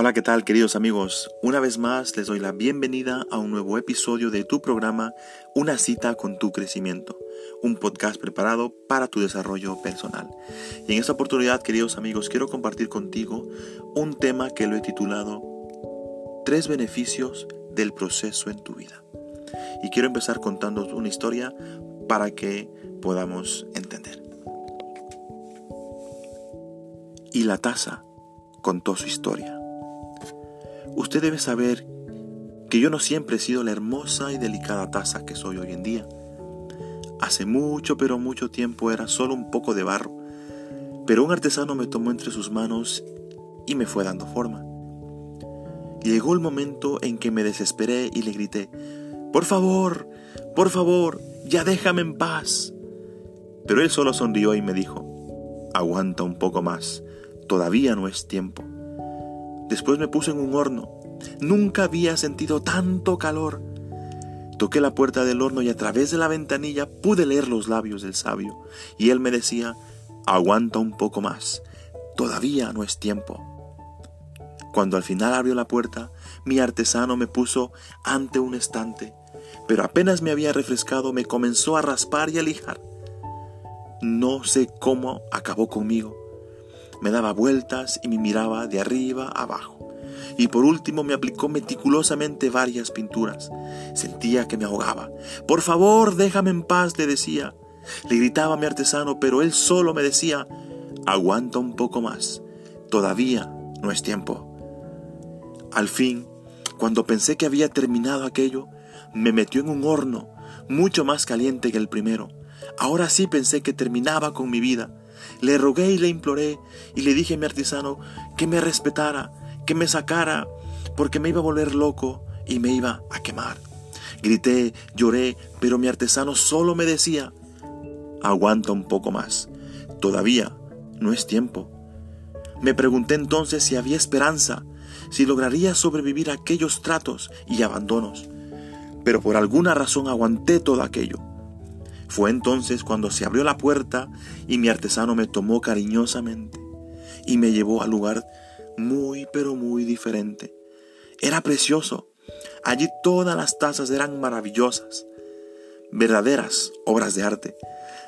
Hola, ¿qué tal queridos amigos? Una vez más les doy la bienvenida a un nuevo episodio de tu programa Una cita con tu crecimiento, un podcast preparado para tu desarrollo personal. Y en esta oportunidad, queridos amigos, quiero compartir contigo un tema que lo he titulado Tres beneficios del proceso en tu vida. Y quiero empezar contando una historia para que podamos entender. Y la taza contó su historia. Usted debe saber que yo no siempre he sido la hermosa y delicada taza que soy hoy en día. Hace mucho, pero mucho tiempo era solo un poco de barro, pero un artesano me tomó entre sus manos y me fue dando forma. Llegó el momento en que me desesperé y le grité, Por favor, por favor, ya déjame en paz. Pero él solo sonrió y me dijo, Aguanta un poco más, todavía no es tiempo. Después me puse en un horno. Nunca había sentido tanto calor. Toqué la puerta del horno y a través de la ventanilla pude leer los labios del sabio. Y él me decía, aguanta un poco más, todavía no es tiempo. Cuando al final abrió la puerta, mi artesano me puso ante un estante, pero apenas me había refrescado me comenzó a raspar y a lijar. No sé cómo acabó conmigo me daba vueltas y me miraba de arriba abajo. Y por último me aplicó meticulosamente varias pinturas. Sentía que me ahogaba. Por favor, déjame en paz, le decía. Le gritaba a mi artesano, pero él solo me decía, aguanta un poco más. Todavía no es tiempo. Al fin, cuando pensé que había terminado aquello, me metió en un horno mucho más caliente que el primero. Ahora sí pensé que terminaba con mi vida. Le rogué y le imploré y le dije a mi artesano que me respetara, que me sacara, porque me iba a volver loco y me iba a quemar. Grité, lloré, pero mi artesano solo me decía, aguanta un poco más, todavía no es tiempo. Me pregunté entonces si había esperanza, si lograría sobrevivir a aquellos tratos y abandonos, pero por alguna razón aguanté todo aquello. Fue entonces cuando se abrió la puerta y mi artesano me tomó cariñosamente y me llevó al lugar muy pero muy diferente. Era precioso. Allí todas las tazas eran maravillosas, verdaderas obras de arte.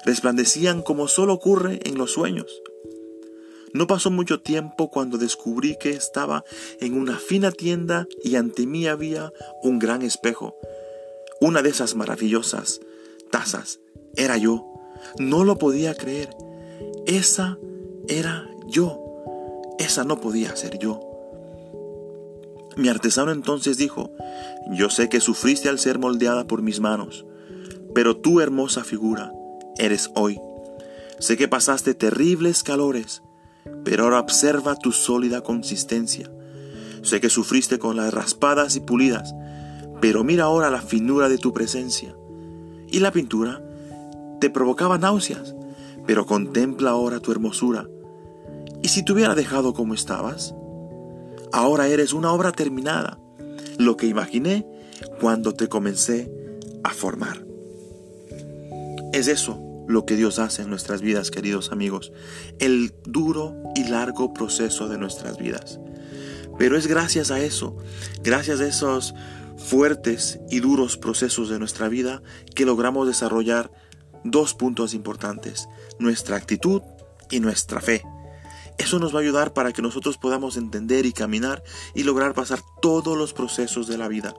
Resplandecían como solo ocurre en los sueños. No pasó mucho tiempo cuando descubrí que estaba en una fina tienda y ante mí había un gran espejo, una de esas maravillosas tazas era yo. No lo podía creer. Esa era yo. Esa no podía ser yo. Mi artesano entonces dijo, yo sé que sufriste al ser moldeada por mis manos, pero tu hermosa figura eres hoy. Sé que pasaste terribles calores, pero ahora observa tu sólida consistencia. Sé que sufriste con las raspadas y pulidas, pero mira ahora la finura de tu presencia. Y la pintura te provocaba náuseas, pero contempla ahora tu hermosura. ¿Y si te hubiera dejado como estabas? Ahora eres una obra terminada, lo que imaginé cuando te comencé a formar. Es eso lo que Dios hace en nuestras vidas, queridos amigos, el duro y largo proceso de nuestras vidas. Pero es gracias a eso, gracias a esos fuertes y duros procesos de nuestra vida que logramos desarrollar dos puntos importantes, nuestra actitud y nuestra fe. Eso nos va a ayudar para que nosotros podamos entender y caminar y lograr pasar todos los procesos de la vida.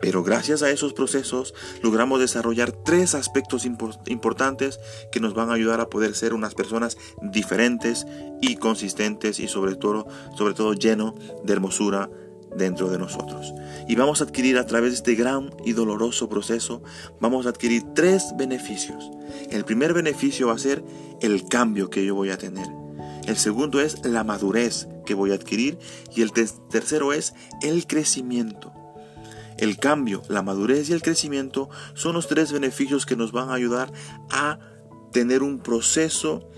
Pero gracias a esos procesos logramos desarrollar tres aspectos importantes que nos van a ayudar a poder ser unas personas diferentes y consistentes y sobre todo, sobre todo lleno de hermosura dentro de nosotros. Y vamos a adquirir a través de este gran y doloroso proceso, vamos a adquirir tres beneficios. El primer beneficio va a ser el cambio que yo voy a tener. El segundo es la madurez que voy a adquirir. Y el tercero es el crecimiento. El cambio, la madurez y el crecimiento son los tres beneficios que nos van a ayudar a tener un proceso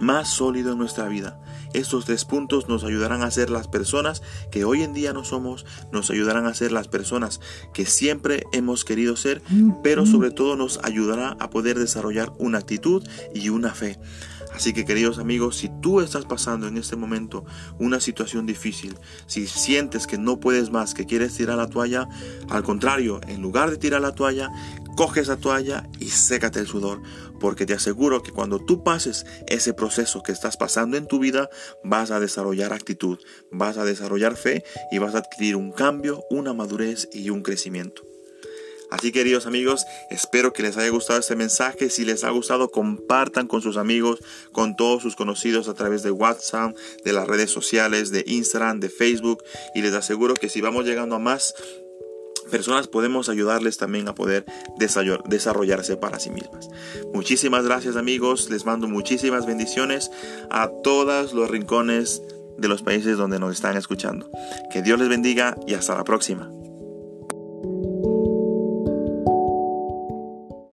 más sólido en nuestra vida. Estos tres puntos nos ayudarán a ser las personas que hoy en día no somos, nos ayudarán a ser las personas que siempre hemos querido ser, pero sobre todo nos ayudará a poder desarrollar una actitud y una fe. Así que queridos amigos, si tú estás pasando en este momento una situación difícil, si sientes que no puedes más, que quieres tirar la toalla, al contrario, en lugar de tirar la toalla, coge esa toalla y sécate el sudor, porque te aseguro que cuando tú pases ese proceso que estás pasando en tu vida, vas a desarrollar actitud, vas a desarrollar fe y vas a adquirir un cambio, una madurez y un crecimiento. Así queridos amigos, espero que les haya gustado este mensaje. Si les ha gustado, compartan con sus amigos, con todos sus conocidos a través de WhatsApp, de las redes sociales, de Instagram, de Facebook. Y les aseguro que si vamos llegando a más personas podemos ayudarles también a poder desarrollarse para sí mismas. Muchísimas gracias amigos, les mando muchísimas bendiciones a todos los rincones de los países donde nos están escuchando. Que Dios les bendiga y hasta la próxima.